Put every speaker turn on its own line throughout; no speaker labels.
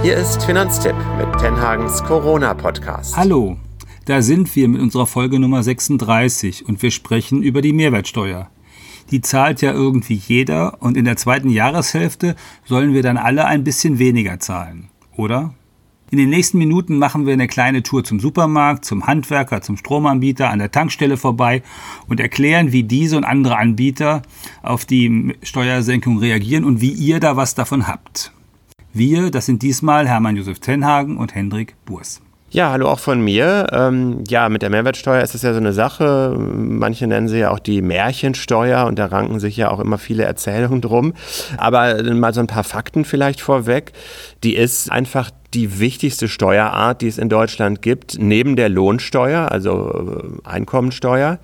Hier ist Finanztipp mit Tenhagens Corona-Podcast.
Hallo, da sind wir mit unserer Folge Nummer 36 und wir sprechen über die Mehrwertsteuer. Die zahlt ja irgendwie jeder und in der zweiten Jahreshälfte sollen wir dann alle ein bisschen weniger zahlen, oder? In den nächsten Minuten machen wir eine kleine Tour zum Supermarkt, zum Handwerker, zum Stromanbieter, an der Tankstelle vorbei und erklären, wie diese und andere Anbieter auf die Steuersenkung reagieren und wie ihr da was davon habt. Wir, das sind diesmal Hermann Josef Tenhagen und Hendrik Burs.
Ja, hallo auch von mir. Ähm, ja, mit der Mehrwertsteuer ist es ja so eine Sache. Manche nennen sie ja auch die Märchensteuer und da ranken sich ja auch immer viele Erzählungen drum. Aber mal so ein paar Fakten vielleicht vorweg. Die ist einfach die wichtigste Steuerart, die es in Deutschland gibt, neben der Lohnsteuer, also äh, Einkommensteuer,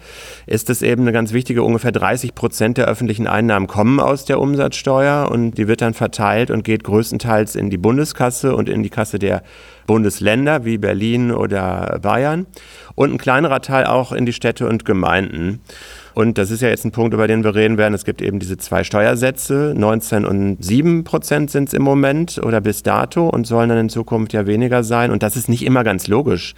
ist es eben eine ganz wichtige, ungefähr 30 Prozent der öffentlichen Einnahmen kommen aus der Umsatzsteuer und die wird dann verteilt und geht größtenteils in die Bundeskasse und in die Kasse der Bundesländer wie Berlin oder Bayern und ein kleinerer Teil auch in die Städte und Gemeinden. Und das ist ja jetzt ein Punkt, über den wir reden werden. Es gibt eben diese zwei Steuersätze. 19 und 7 Prozent sind es im Moment oder bis dato und sollen dann in Zukunft ja weniger sein. Und das ist nicht immer ganz logisch,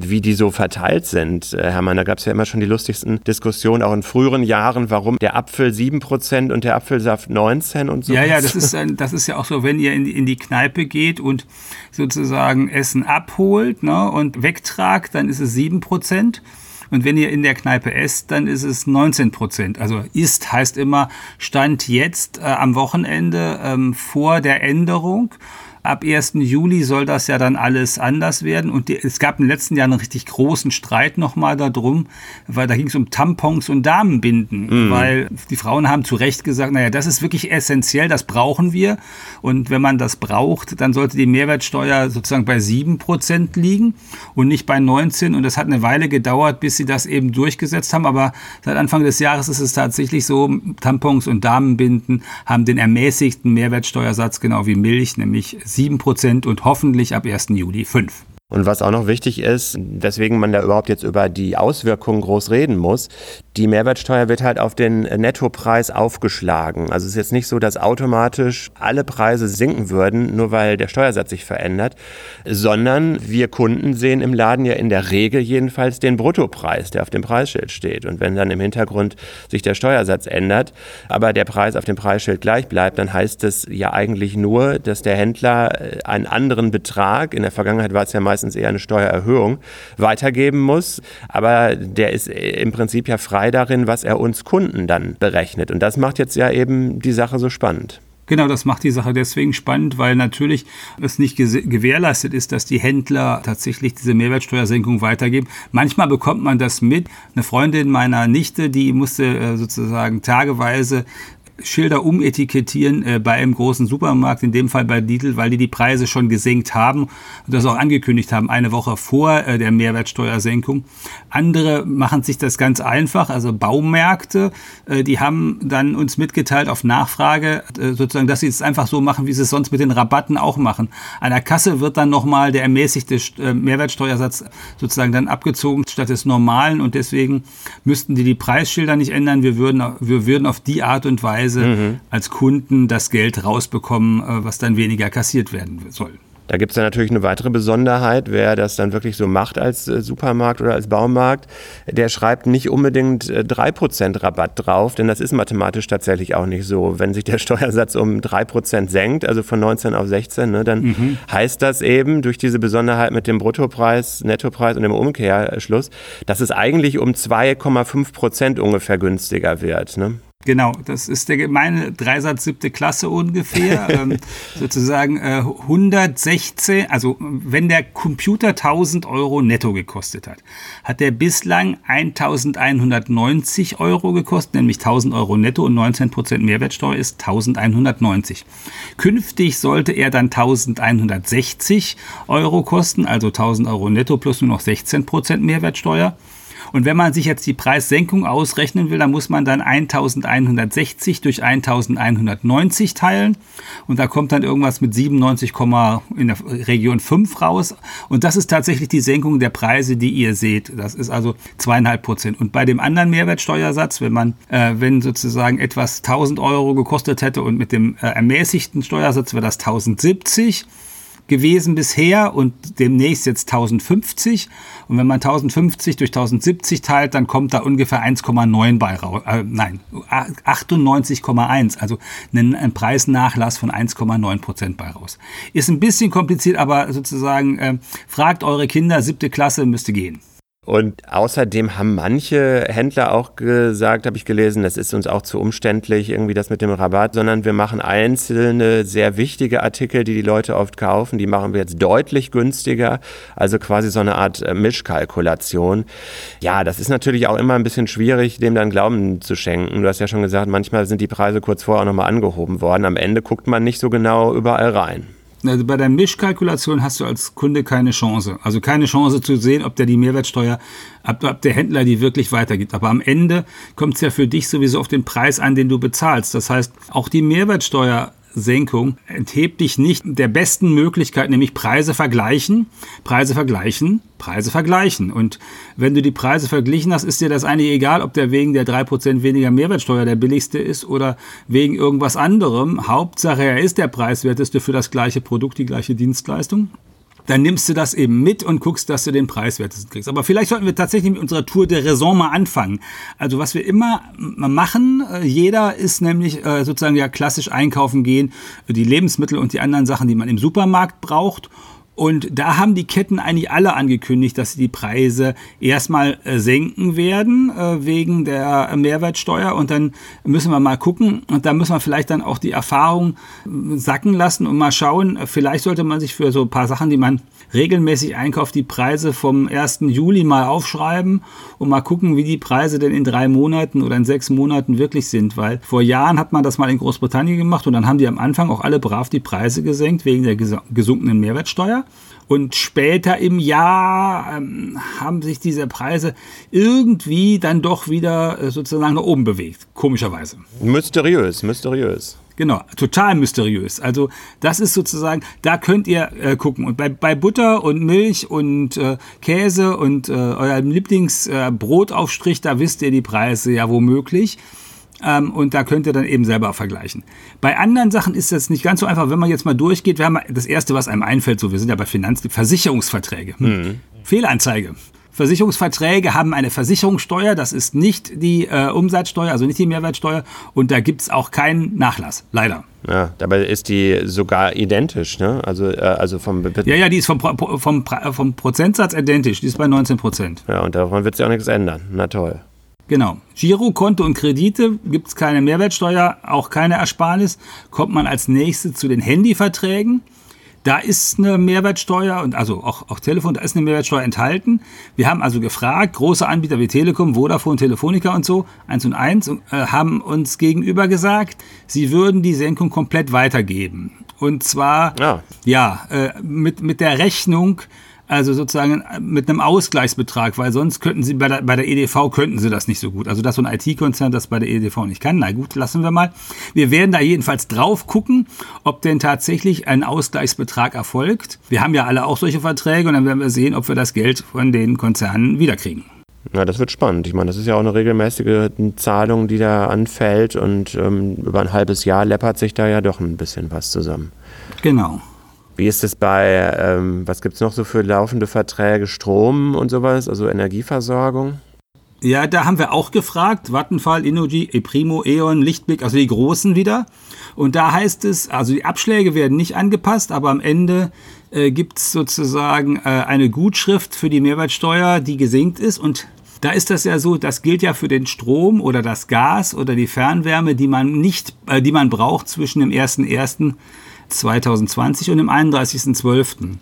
wie die so verteilt sind. Äh, Hermann, da gab es ja immer schon die lustigsten Diskussionen, auch in früheren Jahren, warum der Apfel 7 Prozent und der Apfelsaft 19 und so.
Ja, ja, das ist, das ist ja auch so, wenn ihr in die, in die Kneipe geht und sozusagen Essen abholt ne, und wegtragt, dann ist es 7 Prozent. Und wenn ihr in der Kneipe esst, dann ist es 19 Prozent. Also ist heißt immer Stand jetzt äh, am Wochenende ähm, vor der Änderung. Ab 1. Juli soll das ja dann alles anders werden. Und die, es gab im letzten Jahr einen richtig großen Streit nochmal darum, weil da ging es um Tampons und Damenbinden. Mhm. Weil die Frauen haben zu Recht gesagt, naja, das ist wirklich essentiell, das brauchen wir. Und wenn man das braucht, dann sollte die Mehrwertsteuer sozusagen bei 7% liegen und nicht bei 19. Und das hat eine Weile gedauert, bis sie das eben durchgesetzt haben. Aber seit Anfang des Jahres ist es tatsächlich so, Tampons und Damenbinden haben den ermäßigten Mehrwertsteuersatz, genau wie Milch, nämlich 7% und hoffentlich ab 1. Juli 5.
Und was auch noch wichtig ist, weswegen man da überhaupt jetzt über die Auswirkungen groß reden muss, die Mehrwertsteuer wird halt auf den Nettopreis aufgeschlagen. Also es ist jetzt nicht so, dass automatisch alle Preise sinken würden, nur weil der Steuersatz sich verändert, sondern wir Kunden sehen im Laden ja in der Regel jedenfalls den Bruttopreis, der auf dem Preisschild steht. Und wenn dann im Hintergrund sich der Steuersatz ändert, aber der Preis auf dem Preisschild gleich bleibt, dann heißt es ja eigentlich nur, dass der Händler äh, einen anderen Betrag, in der Vergangenheit war es ja meist meistens eher eine Steuererhöhung, weitergeben muss. Aber der ist im Prinzip ja frei darin, was er uns Kunden dann berechnet. Und das macht jetzt ja eben die Sache so spannend.
Genau, das macht die Sache deswegen spannend, weil natürlich es nicht gewährleistet ist, dass die Händler tatsächlich diese Mehrwertsteuersenkung weitergeben. Manchmal bekommt man das mit. Eine Freundin meiner Nichte, die musste äh, sozusagen tageweise Schilder umetikettieren äh, bei einem großen Supermarkt, in dem Fall bei Lidl, weil die die Preise schon gesenkt haben und das auch angekündigt haben, eine Woche vor äh, der Mehrwertsteuersenkung. Andere machen sich das ganz einfach, also Baumärkte, äh, die haben dann uns mitgeteilt auf Nachfrage, äh, sozusagen, dass sie es einfach so machen, wie sie es sonst mit den Rabatten auch machen. An der Kasse wird dann nochmal der ermäßigte äh, Mehrwertsteuersatz sozusagen dann abgezogen statt des normalen und deswegen müssten die die Preisschilder nicht ändern. Wir würden, wir würden auf die Art und Weise Weise mhm. als Kunden das Geld rausbekommen, äh, was dann weniger kassiert werden soll.
Da gibt es dann natürlich eine weitere Besonderheit, wer das dann wirklich so macht als äh, Supermarkt oder als Baumarkt, der schreibt nicht unbedingt äh, 3% Rabatt drauf, denn das ist mathematisch tatsächlich auch nicht so. Wenn sich der Steuersatz um 3% senkt, also von 19 auf 16, ne, dann mhm. heißt das eben durch diese Besonderheit mit dem Bruttopreis, Nettopreis und dem Umkehrschluss, dass es eigentlich um 2,5% ungefähr günstiger wird. Ne?
Genau, das ist der gemeine Dreisatz siebte Klasse ungefähr. ähm, sozusagen äh, 116, also wenn der Computer 1000 Euro netto gekostet hat, hat der bislang 1190 Euro gekostet, nämlich 1000 Euro netto und 19% Mehrwertsteuer ist 1190. Künftig sollte er dann 1160 Euro kosten, also 1000 Euro netto plus nur noch 16% Mehrwertsteuer. Und wenn man sich jetzt die Preissenkung ausrechnen will, dann muss man dann 1160 durch 1190 teilen. Und da kommt dann irgendwas mit 97, in der Region 5 raus. Und das ist tatsächlich die Senkung der Preise, die ihr seht. Das ist also zweieinhalb Prozent. Und bei dem anderen Mehrwertsteuersatz, wenn man, äh, wenn sozusagen etwas 1000 Euro gekostet hätte und mit dem äh, ermäßigten Steuersatz wäre das 1070 gewesen bisher und demnächst jetzt 1050. Und wenn man 1050 durch 1070 teilt, dann kommt da ungefähr 1,9 bei raus. Äh, nein, 98,1. Also ein, ein Preisnachlass von 1,9 Prozent bei raus. Ist ein bisschen kompliziert, aber sozusagen äh, fragt eure Kinder, siebte Klasse müsste gehen.
Und außerdem haben manche Händler auch gesagt, habe ich gelesen, das ist uns auch zu umständlich, irgendwie das mit dem Rabatt, sondern wir machen einzelne sehr wichtige Artikel, die die Leute oft kaufen, die machen wir jetzt deutlich günstiger. Also quasi so eine Art äh, Mischkalkulation. Ja, das ist natürlich auch immer ein bisschen schwierig, dem dann Glauben zu schenken. Du hast ja schon gesagt, manchmal sind die Preise kurz vorher auch nochmal angehoben worden. Am Ende guckt man nicht so genau überall rein.
Also bei der Mischkalkulation hast du als Kunde keine Chance. Also keine Chance zu sehen, ob der die Mehrwertsteuer, ob, ob der Händler die wirklich weitergibt. Aber am Ende kommt es ja für dich sowieso auf den Preis an, den du bezahlst. Das heißt, auch die Mehrwertsteuer Senkung enthebt dich nicht der besten Möglichkeit, nämlich Preise vergleichen, Preise vergleichen, Preise vergleichen. Und wenn du die Preise verglichen hast, ist dir das eigentlich egal, ob der wegen der 3% weniger Mehrwertsteuer der billigste ist oder wegen irgendwas anderem. Hauptsache, er ist der preiswerteste für das gleiche Produkt, die gleiche Dienstleistung dann nimmst du das eben mit und guckst, dass du den preiswertesten kriegst. Aber vielleicht sollten wir tatsächlich mit unserer Tour de Raison mal anfangen. Also was wir immer machen, äh, jeder ist nämlich äh, sozusagen ja klassisch einkaufen gehen, die Lebensmittel und die anderen Sachen, die man im Supermarkt braucht. Und da haben die Ketten eigentlich alle angekündigt, dass sie die Preise erstmal äh, senken werden äh, wegen der Mehrwertsteuer. Und dann müssen wir mal gucken. Und da müssen wir vielleicht dann auch die Erfahrung äh, sacken lassen und mal schauen. Vielleicht sollte man sich für so ein paar Sachen, die man regelmäßig einkauft, die Preise vom 1. Juli mal aufschreiben und mal gucken, wie die Preise denn in drei Monaten oder in sechs Monaten wirklich sind. Weil vor Jahren hat man das mal in Großbritannien gemacht und dann haben die am Anfang auch alle brav die Preise gesenkt wegen der gesunkenen Mehrwertsteuer. Und später im Jahr ähm, haben sich diese Preise irgendwie dann doch wieder äh, sozusagen nach oben bewegt, komischerweise.
Mysteriös, mysteriös.
Genau, total mysteriös. Also das ist sozusagen, da könnt ihr äh, gucken. Und bei, bei Butter und Milch und äh, Käse und äh, eurem Lieblingsbrotaufstrich, äh, da wisst ihr die Preise ja womöglich. Ähm, und da könnt ihr dann eben selber vergleichen. Bei anderen Sachen ist das nicht ganz so einfach, wenn man jetzt mal durchgeht. Wir haben das erste, was einem einfällt, so wir sind ja bei Finanz, Versicherungsverträge. Mhm. Fehlanzeige. Versicherungsverträge haben eine Versicherungssteuer, das ist nicht die äh, Umsatzsteuer, also nicht die Mehrwertsteuer und da gibt es auch keinen Nachlass, leider.
Ja, dabei ist die sogar identisch, ne? Also, äh, also vom
Ja, ja, die ist vom, vom, vom Prozentsatz identisch, die ist bei 19 Prozent.
Ja, und davon wird sich auch nichts ändern. Na toll.
Genau. Girokonto und Kredite gibt es keine Mehrwertsteuer, auch keine Ersparnis. Kommt man als nächstes zu den Handyverträgen. Da ist eine Mehrwertsteuer und also auch, auch Telefon, da ist eine Mehrwertsteuer enthalten. Wir haben also gefragt, große Anbieter wie Telekom, Vodafone, Telefonica und so, eins und eins, äh, haben uns gegenüber gesagt, sie würden die Senkung komplett weitergeben. Und zwar, ja, ja äh, mit, mit der Rechnung, also sozusagen mit einem Ausgleichsbetrag, weil sonst könnten sie bei der, bei der EDV könnten sie das nicht so gut. Also dass so ein IT-Konzern das bei der EDV nicht kann. Na gut, lassen wir mal. Wir werden da jedenfalls drauf gucken, ob denn tatsächlich ein Ausgleichsbetrag erfolgt. Wir haben ja alle auch solche Verträge und dann werden wir sehen, ob wir das Geld von den Konzernen wiederkriegen.
Ja, das wird spannend. Ich meine, das ist ja auch eine regelmäßige Zahlung, die da anfällt und ähm, über ein halbes Jahr läppert sich da ja doch ein bisschen was zusammen.
Genau.
Wie ist es bei, ähm, was gibt es noch so für laufende Verträge, Strom und sowas, also Energieversorgung?
Ja, da haben wir auch gefragt, Vattenfall, Innogy, ePrimo, E.ON, Lichtblick, also die großen wieder. Und da heißt es, also die Abschläge werden nicht angepasst, aber am Ende äh, gibt es sozusagen äh, eine Gutschrift für die Mehrwertsteuer, die gesenkt ist. Und da ist das ja so, das gilt ja für den Strom oder das Gas oder die Fernwärme, die man nicht, äh, die man braucht zwischen dem 1.1. 2020 und dem 31.12.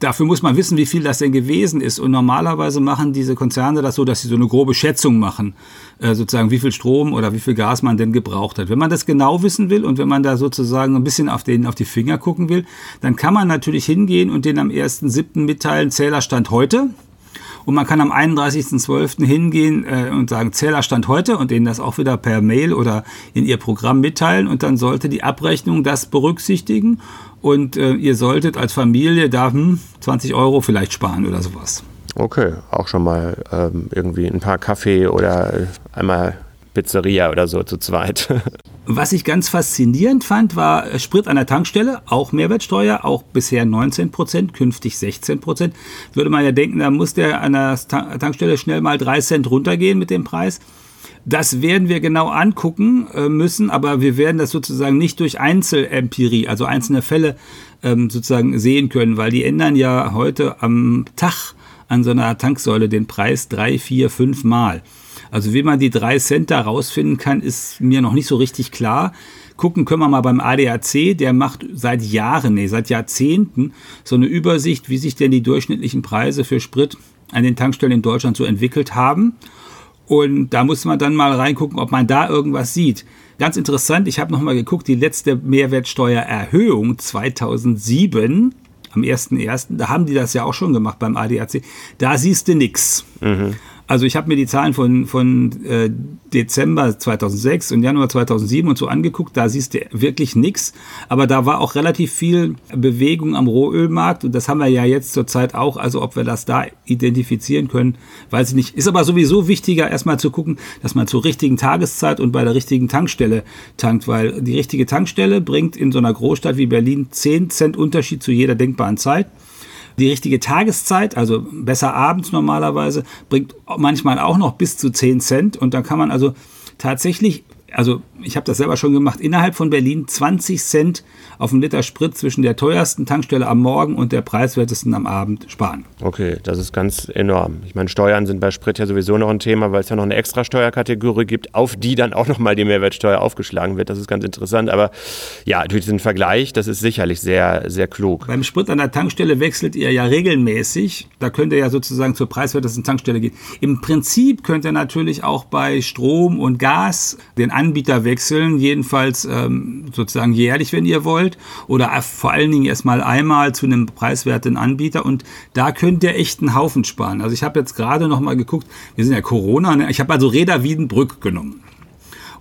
Dafür muss man wissen, wie viel das denn gewesen ist. Und normalerweise machen diese Konzerne das so, dass sie so eine grobe Schätzung machen, äh, sozusagen wie viel Strom oder wie viel Gas man denn gebraucht hat. Wenn man das genau wissen will und wenn man da sozusagen ein bisschen auf, den, auf die Finger gucken will, dann kann man natürlich hingehen und den am 1.7. mitteilen, Zählerstand heute. Und man kann am 31.12. hingehen äh, und sagen, Zählerstand heute und denen das auch wieder per Mail oder in ihr Programm mitteilen. Und dann sollte die Abrechnung das berücksichtigen. Und äh, ihr solltet als Familie da hm, 20 Euro vielleicht sparen oder sowas.
Okay, auch schon mal ähm, irgendwie ein paar Kaffee oder einmal Pizzeria oder so zu zweit.
Was ich ganz faszinierend fand, war Sprit an der Tankstelle, auch Mehrwertsteuer, auch bisher 19 Prozent, künftig 16 Prozent. Würde man ja denken, da muss der an der Tankstelle schnell mal drei Cent runtergehen mit dem Preis. Das werden wir genau angucken äh, müssen, aber wir werden das sozusagen nicht durch Einzelempirie, also einzelne Fälle ähm, sozusagen sehen können, weil die ändern ja heute am Tag an so einer Tanksäule den Preis drei, vier, fünf Mal. Also wie man die drei Cent da rausfinden kann, ist mir noch nicht so richtig klar. Gucken können wir mal beim ADAC, der macht seit Jahren, nee, seit Jahrzehnten so eine Übersicht, wie sich denn die durchschnittlichen Preise für Sprit an den Tankstellen in Deutschland so entwickelt haben. Und da muss man dann mal reingucken, ob man da irgendwas sieht. Ganz interessant, ich habe nochmal geguckt, die letzte Mehrwertsteuererhöhung 2007 am 1.1., da haben die das ja auch schon gemacht beim ADAC, da siehst du nichts. Mhm. Also ich habe mir die Zahlen von, von äh, Dezember 2006 und Januar 2007 und so angeguckt, da siehst du wirklich nichts. Aber da war auch relativ viel Bewegung am Rohölmarkt und das haben wir ja jetzt zurzeit auch. Also ob wir das da identifizieren können, weiß ich nicht. Ist aber sowieso wichtiger, erstmal zu gucken, dass man zur richtigen Tageszeit und bei der richtigen Tankstelle tankt, weil die richtige Tankstelle bringt in so einer Großstadt wie Berlin 10 Cent Unterschied zu jeder denkbaren Zeit. Die richtige Tageszeit, also besser abends normalerweise, bringt manchmal auch noch bis zu 10 Cent. Und dann kann man also tatsächlich also ich habe das selber schon gemacht, innerhalb von Berlin 20 Cent auf einen Liter Sprit zwischen der teuersten Tankstelle am Morgen und der preiswertesten am Abend sparen.
Okay, das ist ganz enorm. Ich meine, Steuern sind bei Sprit ja sowieso noch ein Thema, weil es ja noch eine extra Steuerkategorie gibt, auf die dann auch nochmal die Mehrwertsteuer aufgeschlagen wird. Das ist ganz interessant. Aber ja, durch diesen Vergleich, das ist sicherlich sehr, sehr klug.
Beim Sprit an der Tankstelle wechselt ihr ja regelmäßig. Da könnt ihr ja sozusagen zur preiswertesten Tankstelle gehen. Im Prinzip könnt ihr natürlich auch bei Strom und Gas den Anbieter wechseln, jedenfalls ähm, sozusagen jährlich, wenn ihr wollt, oder vor allen Dingen erstmal einmal zu einem preiswerten Anbieter und da könnt ihr echt einen Haufen sparen. Also ich habe jetzt gerade noch mal geguckt, wir sind ja Corona, ne? ich habe also Reda Wiedenbrück genommen.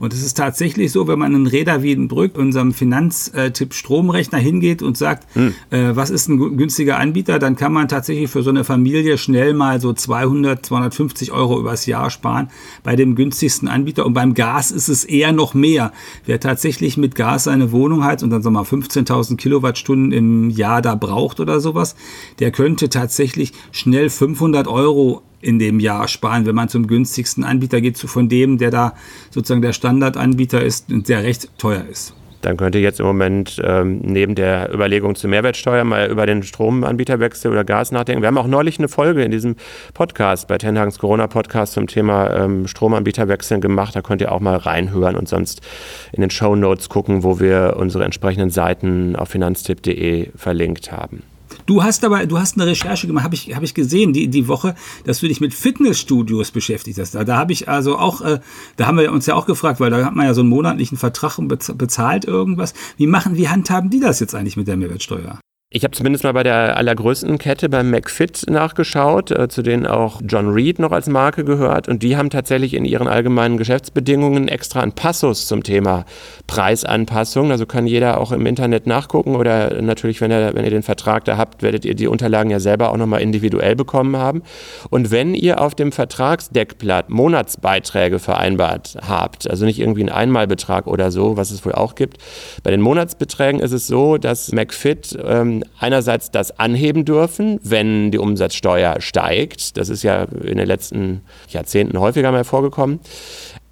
Und es ist tatsächlich so, wenn man in Räder Wiedenbrück, unserem Finanztipp Stromrechner hingeht und sagt, hm. äh, was ist ein günstiger Anbieter, dann kann man tatsächlich für so eine Familie schnell mal so 200, 250 Euro übers Jahr sparen bei dem günstigsten Anbieter. Und beim Gas ist es eher noch mehr. Wer tatsächlich mit Gas seine Wohnung heizt und dann sagen wir mal 15.000 Kilowattstunden im Jahr da braucht oder sowas, der könnte tatsächlich schnell 500 Euro in dem Jahr sparen, wenn man zum günstigsten Anbieter geht, von dem, der da sozusagen der Standardanbieter ist und der recht teuer ist.
Dann könnte jetzt im Moment ähm, neben der Überlegung zur Mehrwertsteuer mal über den Stromanbieterwechsel oder Gas nachdenken. Wir haben auch neulich eine Folge in diesem Podcast, bei Tenhagens Corona-Podcast zum Thema ähm, Stromanbieterwechseln gemacht. Da könnt ihr auch mal reinhören und sonst in den Show Notes gucken, wo wir unsere entsprechenden Seiten auf finanztipp.de verlinkt haben.
Du hast aber, du hast eine Recherche gemacht, habe ich, hab ich gesehen, die, die Woche, dass du dich mit Fitnessstudios beschäftigt hast. Da, da habe ich also auch, äh, da haben wir uns ja auch gefragt, weil da hat man ja so einen monatlichen Vertrag und bezahlt irgendwas. Wie machen, wie handhaben die das jetzt eigentlich mit der Mehrwertsteuer?
Ich habe zumindest mal bei der allergrößten Kette beim McFit nachgeschaut, äh, zu denen auch John Reed noch als Marke gehört. Und die haben tatsächlich in ihren allgemeinen Geschäftsbedingungen extra einen Passus zum Thema Preisanpassung. Also kann jeder auch im Internet nachgucken oder natürlich, wenn ihr, wenn ihr den Vertrag da habt, werdet ihr die Unterlagen ja selber auch nochmal individuell bekommen haben. Und wenn ihr auf dem Vertragsdeckblatt Monatsbeiträge vereinbart habt, also nicht irgendwie einen Einmalbetrag oder so, was es wohl auch gibt, bei den Monatsbeträgen ist es so, dass McFit ähm, einerseits das anheben dürfen, wenn die Umsatzsteuer steigt. Das ist ja in den letzten Jahrzehnten häufiger mal vorgekommen.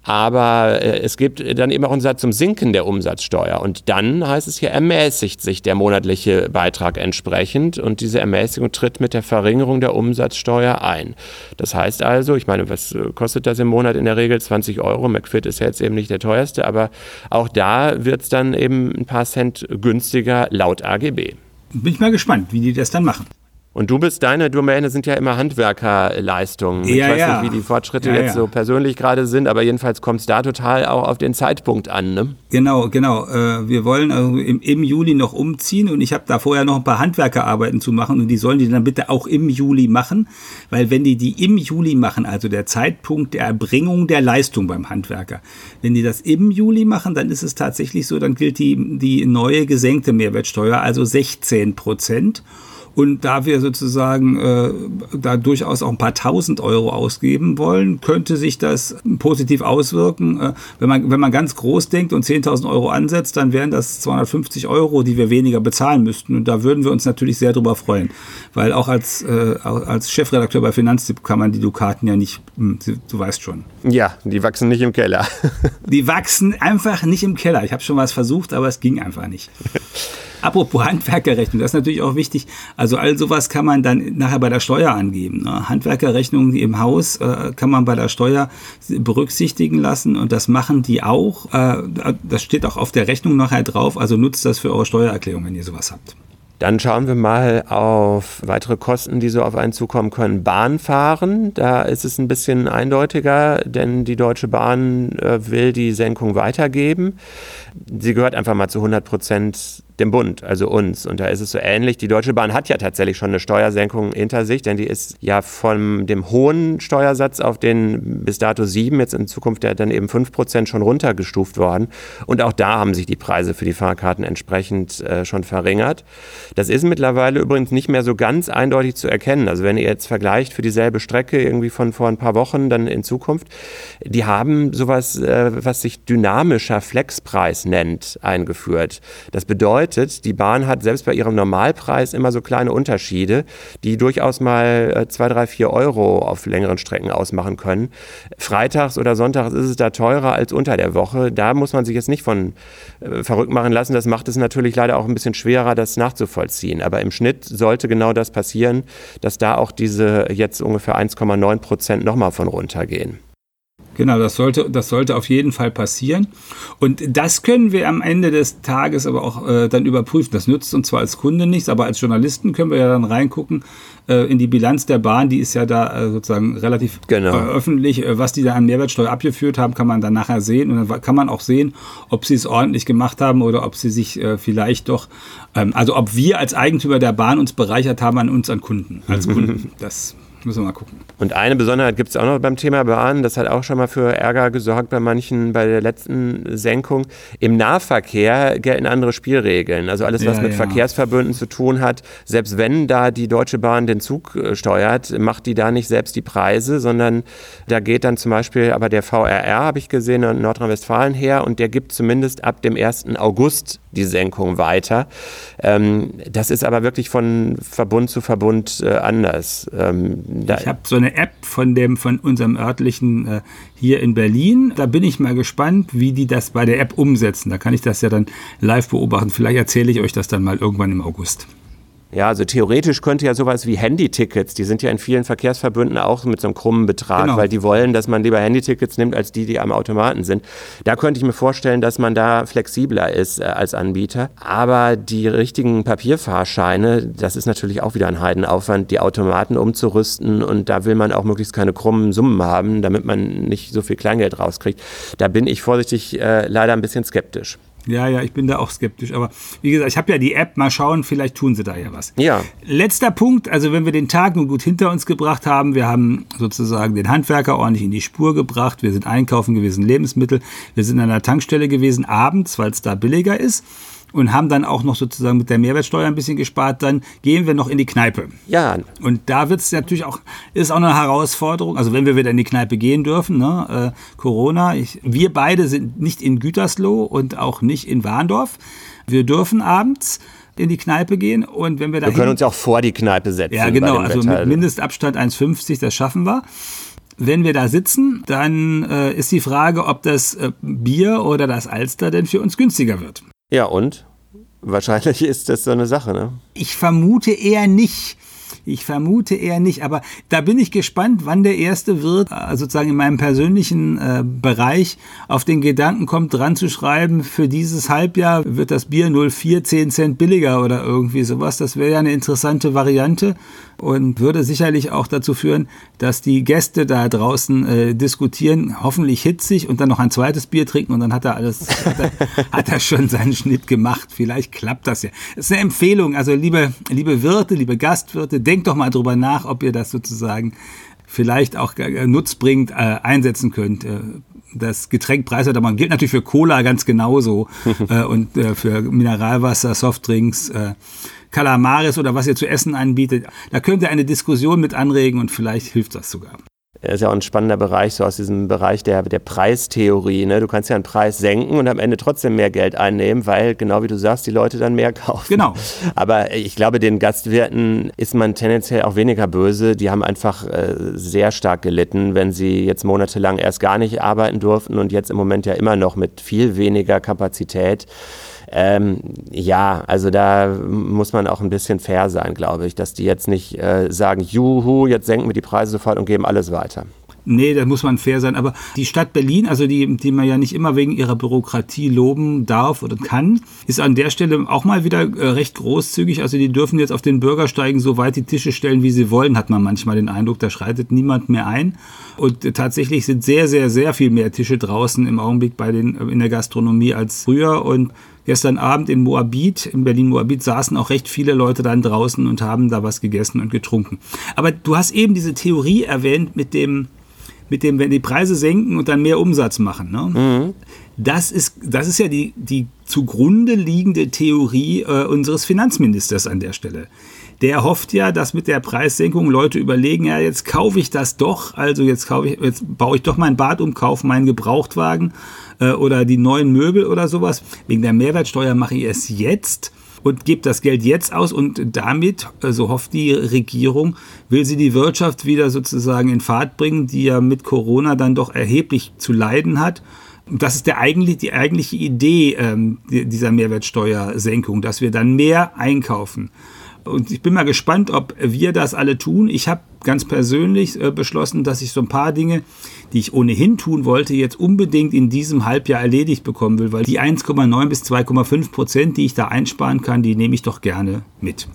Aber äh, es gibt dann eben auch einen Satz zum Sinken der Umsatzsteuer. Und dann heißt es hier, ermäßigt sich der monatliche Beitrag entsprechend. Und diese Ermäßigung tritt mit der Verringerung der Umsatzsteuer ein. Das heißt also, ich meine, was äh, kostet das im Monat in der Regel? 20 Euro. McFit ist jetzt eben nicht der teuerste, aber auch da wird es dann eben ein paar Cent günstiger laut AGB.
Bin ich mal gespannt, wie die das dann machen.
Und du bist, deine Domäne sind ja immer Handwerkerleistungen.
Ja,
ich weiß
ja.
nicht, wie die Fortschritte ja, jetzt so persönlich gerade sind, aber jedenfalls kommt es da total auch auf den Zeitpunkt an. Ne?
Genau, genau. Äh, wir wollen also im, im, Juli noch umziehen und ich habe da vorher noch ein paar Handwerkerarbeiten zu machen und die sollen die dann bitte auch im Juli machen, weil wenn die die im Juli machen, also der Zeitpunkt der Erbringung der Leistung beim Handwerker, wenn die das im Juli machen, dann ist es tatsächlich so, dann gilt die, die neue gesenkte Mehrwertsteuer, also 16 Prozent. Und da wir sozusagen äh, da durchaus auch ein paar tausend Euro ausgeben wollen, könnte sich das positiv auswirken. Äh, wenn, man, wenn man ganz groß denkt und 10.000 Euro ansetzt, dann wären das 250 Euro, die wir weniger bezahlen müssten. Und da würden wir uns natürlich sehr drüber freuen. Weil auch als, äh, als Chefredakteur bei Finanztipp kann man die Dukaten ja nicht, hm, du weißt schon.
Ja, die wachsen nicht im Keller.
die wachsen einfach nicht im Keller. Ich habe schon was versucht, aber es ging einfach nicht. Apropos Handwerkerrechnung, das ist natürlich auch wichtig. Also all sowas kann man dann nachher bei der Steuer angeben. Ne? Handwerkerrechnungen im Haus äh, kann man bei der Steuer berücksichtigen lassen und das machen die auch. Äh, das steht auch auf der Rechnung nachher drauf. Also nutzt das für eure Steuererklärung, wenn ihr sowas habt.
Dann schauen wir mal auf weitere Kosten, die so auf einen zukommen können. Bahnfahren, da ist es ein bisschen eindeutiger, denn die Deutsche Bahn äh, will die Senkung weitergeben. Sie gehört einfach mal zu 100 Prozent dem Bund, also uns. Und da ist es so ähnlich. Die Deutsche Bahn hat ja tatsächlich schon eine Steuersenkung hinter sich, denn die ist ja von dem hohen Steuersatz auf den bis dato sieben, jetzt in Zukunft dann eben fünf Prozent schon runtergestuft worden. Und auch da haben sich die Preise für die Fahrkarten entsprechend äh, schon verringert. Das ist mittlerweile übrigens nicht mehr so ganz eindeutig zu erkennen. Also wenn ihr jetzt vergleicht für dieselbe Strecke irgendwie von vor ein paar Wochen dann in Zukunft, die haben sowas, äh, was sich dynamischer Flexpreis nennt, eingeführt. Das bedeutet, bedeutet, die Bahn hat selbst bei ihrem Normalpreis immer so kleine Unterschiede, die durchaus mal 2, 3, 4 Euro auf längeren Strecken ausmachen können. Freitags oder sonntags ist es da teurer als unter der Woche. Da muss man sich jetzt nicht von äh, verrückt machen lassen. Das macht es natürlich leider auch ein bisschen schwerer, das nachzuvollziehen. Aber im Schnitt sollte genau das passieren, dass da auch diese jetzt ungefähr 1,9 Prozent nochmal von runtergehen.
Genau, das sollte, das sollte auf jeden Fall passieren. Und das können wir am Ende des Tages aber auch äh, dann überprüfen. Das nützt uns zwar als Kunde nichts, aber als Journalisten können wir ja dann reingucken äh, in die Bilanz der Bahn. Die ist ja da äh, sozusagen relativ genau. Äh, öffentlich. Äh, was die da an Mehrwertsteuer abgeführt haben, kann man dann nachher sehen. Und dann kann man auch sehen, ob sie es ordentlich gemacht haben oder ob sie sich äh, vielleicht doch, ähm, also ob wir als Eigentümer der Bahn uns bereichert haben an uns, an Kunden, als Kunden. Das Müssen wir mal gucken.
Und eine Besonderheit gibt es auch noch beim Thema Bahn. Das hat auch schon mal für Ärger gesorgt bei manchen bei der letzten Senkung. Im Nahverkehr gelten andere Spielregeln. Also alles, was ja, mit ja. Verkehrsverbünden zu tun hat. Selbst wenn da die Deutsche Bahn den Zug äh, steuert, macht die da nicht selbst die Preise, sondern da geht dann zum Beispiel aber der VRR, habe ich gesehen, in Nordrhein-Westfalen her und der gibt zumindest ab dem 1. August die Senkung weiter. Ähm, das ist aber wirklich von Verbund zu Verbund äh, anders. Ähm,
ich habe so eine App von dem von unserem örtlichen äh, hier in Berlin. Da bin ich mal gespannt, wie die das bei der App umsetzen. Da kann ich das ja dann live beobachten. Vielleicht erzähle ich euch das dann mal irgendwann im August.
Ja, also theoretisch könnte ja sowas wie Handytickets, die sind ja in vielen Verkehrsverbünden auch mit so einem krummen Betrag, genau. weil die wollen, dass man lieber Handytickets nimmt, als die, die am Automaten sind. Da könnte ich mir vorstellen, dass man da flexibler ist äh, als Anbieter. Aber die richtigen Papierfahrscheine, das ist natürlich auch wieder ein Heidenaufwand, die Automaten umzurüsten und da will man auch möglichst keine krummen Summen haben, damit man nicht so viel Kleingeld rauskriegt. Da bin ich vorsichtig äh, leider ein bisschen skeptisch.
Ja, ja, ich bin da auch skeptisch. Aber wie gesagt, ich habe ja die App, mal schauen, vielleicht tun sie da ja was.
Ja.
Letzter Punkt, also wenn wir den Tag nun gut hinter uns gebracht haben, wir haben sozusagen den Handwerker ordentlich in die Spur gebracht, wir sind einkaufen gewesen, Lebensmittel, wir sind an der Tankstelle gewesen, abends, weil es da billiger ist und haben dann auch noch sozusagen mit der Mehrwertsteuer ein bisschen gespart, dann gehen wir noch in die Kneipe.
Ja.
Und da wird es natürlich auch, ist auch eine Herausforderung, also wenn wir wieder in die Kneipe gehen dürfen, ne, äh, Corona, ich, wir beide sind nicht in Gütersloh und auch nicht in Warndorf. Wir dürfen abends in die Kneipe gehen und wenn wir da
Wir können uns ja auch vor die Kneipe setzen.
Ja, genau, also mit Mindestabstand 1,50, das schaffen wir wenn wir da sitzen, dann äh, ist die Frage, ob das äh, Bier oder das Alster denn für uns günstiger wird.
Ja, und? Wahrscheinlich ist das so eine Sache, ne?
Ich vermute eher nicht. Ich vermute eher nicht, aber da bin ich gespannt, wann der erste wird, äh, sozusagen in meinem persönlichen äh, Bereich, auf den Gedanken kommt, dran zu schreiben, für dieses Halbjahr wird das Bier 04 10 Cent billiger oder irgendwie sowas. Das wäre ja eine interessante Variante und würde sicherlich auch dazu führen, dass die Gäste da draußen äh, diskutieren, hoffentlich hitzig und dann noch ein zweites Bier trinken und dann hat er alles, hat er, hat er schon seinen Schnitt gemacht. Vielleicht klappt das ja. Das ist eine Empfehlung. Also liebe, liebe Wirte, liebe Gastwirte, denkt doch mal drüber nach, ob ihr das sozusagen vielleicht auch äh, nutzbringend äh, einsetzen könnt. Äh, das Getränk preiswerter gilt natürlich für Cola ganz genauso äh, und äh, für Mineralwasser, Softdrinks. Äh, Kalamaris oder was ihr zu essen anbietet. Da könnt ihr eine Diskussion mit anregen und vielleicht hilft das sogar
ist ja auch ein spannender Bereich, so aus diesem Bereich der, der Preistheorie. Ne? Du kannst ja einen Preis senken und am Ende trotzdem mehr Geld einnehmen, weil, genau wie du sagst, die Leute dann mehr kaufen.
Genau.
Aber ich glaube, den Gastwirten ist man tendenziell auch weniger böse. Die haben einfach äh, sehr stark gelitten, wenn sie jetzt monatelang erst gar nicht arbeiten durften und jetzt im Moment ja immer noch mit viel weniger Kapazität. Ähm, ja, also da muss man auch ein bisschen fair sein, glaube ich, dass die jetzt nicht äh, sagen, juhu, jetzt senken wir die Preise sofort und geben alles weiter.
Nee, da muss man fair sein. Aber die Stadt Berlin, also die, die man ja nicht immer wegen ihrer Bürokratie loben darf oder kann, ist an der Stelle auch mal wieder äh, recht großzügig. Also die dürfen jetzt auf den Bürgersteigen so weit die Tische stellen, wie sie wollen, hat man manchmal den Eindruck. Da schreitet niemand mehr ein. Und äh, tatsächlich sind sehr, sehr, sehr viel mehr Tische draußen im Augenblick bei den, in der Gastronomie als früher. Und Gestern Abend in Moabit, in Berlin-Moabit, saßen auch recht viele Leute dann draußen und haben da was gegessen und getrunken. Aber du hast eben diese Theorie erwähnt mit dem, mit dem, wenn die Preise senken und dann mehr Umsatz machen. Ne? Mhm. Das, ist, das ist ja die, die zugrunde liegende Theorie äh, unseres Finanzministers an der Stelle. Der hofft ja, dass mit der Preissenkung Leute überlegen, ja, jetzt kaufe ich das doch, also jetzt kaufe ich, jetzt baue ich doch mein Bad um, kaufe meinen Gebrauchtwagen äh, oder die neuen Möbel oder sowas. Wegen der Mehrwertsteuer mache ich es jetzt und gebe das Geld jetzt aus und damit, so also hofft die Regierung, will sie die Wirtschaft wieder sozusagen in Fahrt bringen, die ja mit Corona dann doch erheblich zu leiden hat. Das ist der eigentlich, die eigentliche Idee ähm, dieser Mehrwertsteuersenkung, dass wir dann mehr einkaufen. Und ich bin mal gespannt, ob wir das alle tun. Ich habe ganz persönlich äh, beschlossen, dass ich so ein paar Dinge, die ich ohnehin tun wollte, jetzt unbedingt in diesem Halbjahr erledigt bekommen will, weil die 1,9 bis 2,5 Prozent, die ich da einsparen kann, die nehme ich doch gerne mit.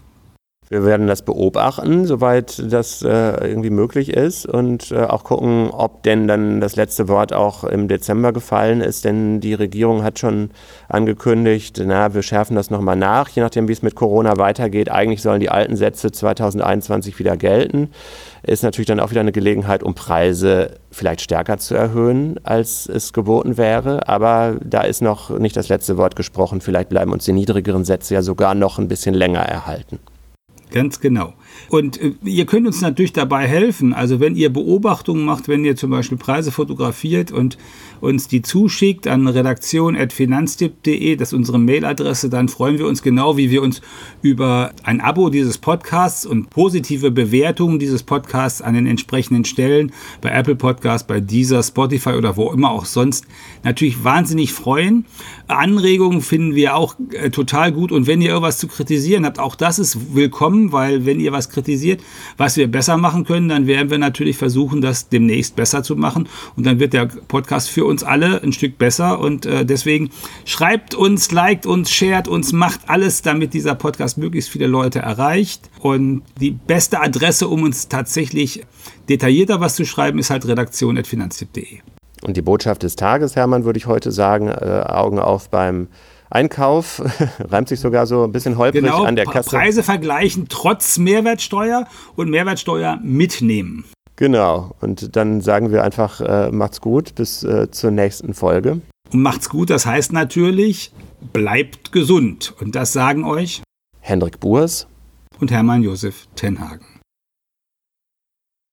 Wir werden das beobachten, soweit das äh, irgendwie möglich ist und äh, auch gucken, ob denn dann das letzte Wort auch im Dezember gefallen ist, denn die Regierung hat schon angekündigt, na, wir schärfen das nochmal nach, je nachdem, wie es mit Corona weitergeht. Eigentlich sollen die alten Sätze 2021 wieder gelten. Ist natürlich dann auch wieder eine Gelegenheit, um Preise vielleicht stärker zu erhöhen, als es geboten wäre. Aber da ist noch nicht das letzte Wort gesprochen. Vielleicht bleiben uns die niedrigeren Sätze ja sogar noch ein bisschen länger erhalten.
Ganz genau. Und äh, ihr könnt uns natürlich dabei helfen. Also wenn ihr Beobachtungen macht, wenn ihr zum Beispiel Preise fotografiert und uns die zuschickt an redaktion.finanztipp.de, das ist unsere Mailadresse, dann freuen wir uns genau, wie wir uns über ein Abo dieses Podcasts und positive Bewertungen dieses Podcasts an den entsprechenden Stellen bei Apple Podcasts, bei Deezer, Spotify oder wo immer auch sonst natürlich wahnsinnig freuen. Anregungen finden wir auch äh, total gut und wenn ihr irgendwas zu kritisieren habt, auch das ist willkommen, weil wenn ihr was kritisiert, was wir besser machen können, dann werden wir natürlich versuchen, das demnächst besser zu machen. Und dann wird der Podcast für uns alle ein Stück besser. Und äh, deswegen schreibt uns, liked uns, shared uns, macht alles, damit dieser Podcast möglichst viele Leute erreicht. Und die beste Adresse, um uns tatsächlich detaillierter was zu schreiben, ist halt redaktion.finanztipp.de.
Und die Botschaft des Tages, Hermann, würde ich heute sagen, äh, Augen auf beim Einkauf, reimt sich sogar so ein bisschen holprig
genau,
an der Kasse.
Preise vergleichen trotz Mehrwertsteuer und Mehrwertsteuer mitnehmen.
Genau, und dann sagen wir einfach, äh, macht's gut, bis äh, zur nächsten Folge.
Und macht's gut, das heißt natürlich, bleibt gesund. Und das sagen euch
Hendrik Burs
und Hermann Josef Tenhagen.